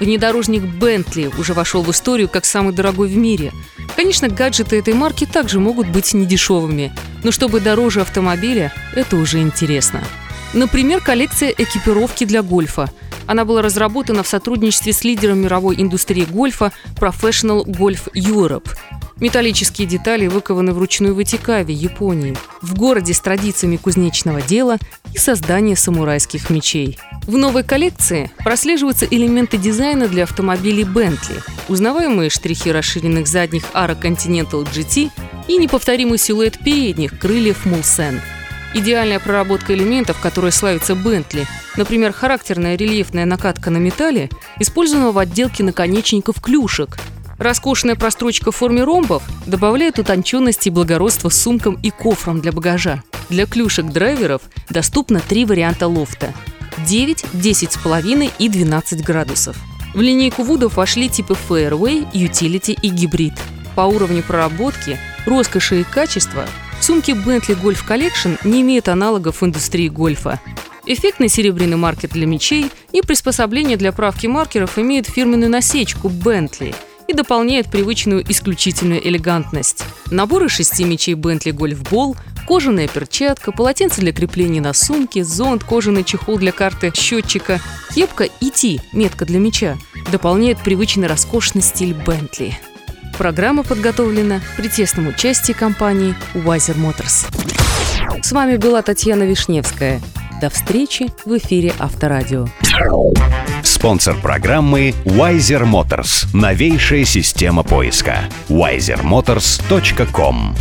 Внедорожник Bentley уже вошел в историю как самый дорогой в мире. Конечно, гаджеты этой марки также могут быть недешевыми, но чтобы дороже автомобиля, это уже интересно. Например, коллекция экипировки для гольфа. Она была разработана в сотрудничестве с лидером мировой индустрии гольфа Professional Golf Europe – Металлические детали выкованы вручную в Итикаве, Японии, в городе с традициями кузнечного дела и создания самурайских мечей. В новой коллекции прослеживаются элементы дизайна для автомобилей Bentley, узнаваемые штрихи расширенных задних арок Continental GT и неповторимый силуэт передних крыльев Mulsanne. Идеальная проработка элементов, которой славится Bentley, например, характерная рельефная накатка на металле, использована в отделке наконечников клюшек – Роскошная прострочка в форме ромбов добавляет утонченности и благородства сумкам и кофрам для багажа. Для клюшек драйверов доступно три варианта лофта – 9, 10,5 и 12 градусов. В линейку вудов вошли типы Fairway, Utility и Гибрид. По уровню проработки, роскоши и качества сумки Bentley Golf Collection не имеют аналогов в индустрии гольфа. Эффектный серебряный маркер для мечей и приспособление для правки маркеров имеют фирменную насечку Bentley – и дополняет привычную исключительную элегантность. Наборы шести мечей Bentley Ball, кожаная перчатка, полотенце для крепления на сумке, зонт, кожаный чехол для карты счетчика, кепка и Ти, метка для меча, дополняет привычный роскошный стиль Bentley. Программа подготовлена при тесном участии компании Wiser Motors. С вами была Татьяна Вишневская. До встречи в эфире Авторадио. Спонсор программы Wiser Motors. Новейшая система поиска. wisermotors.com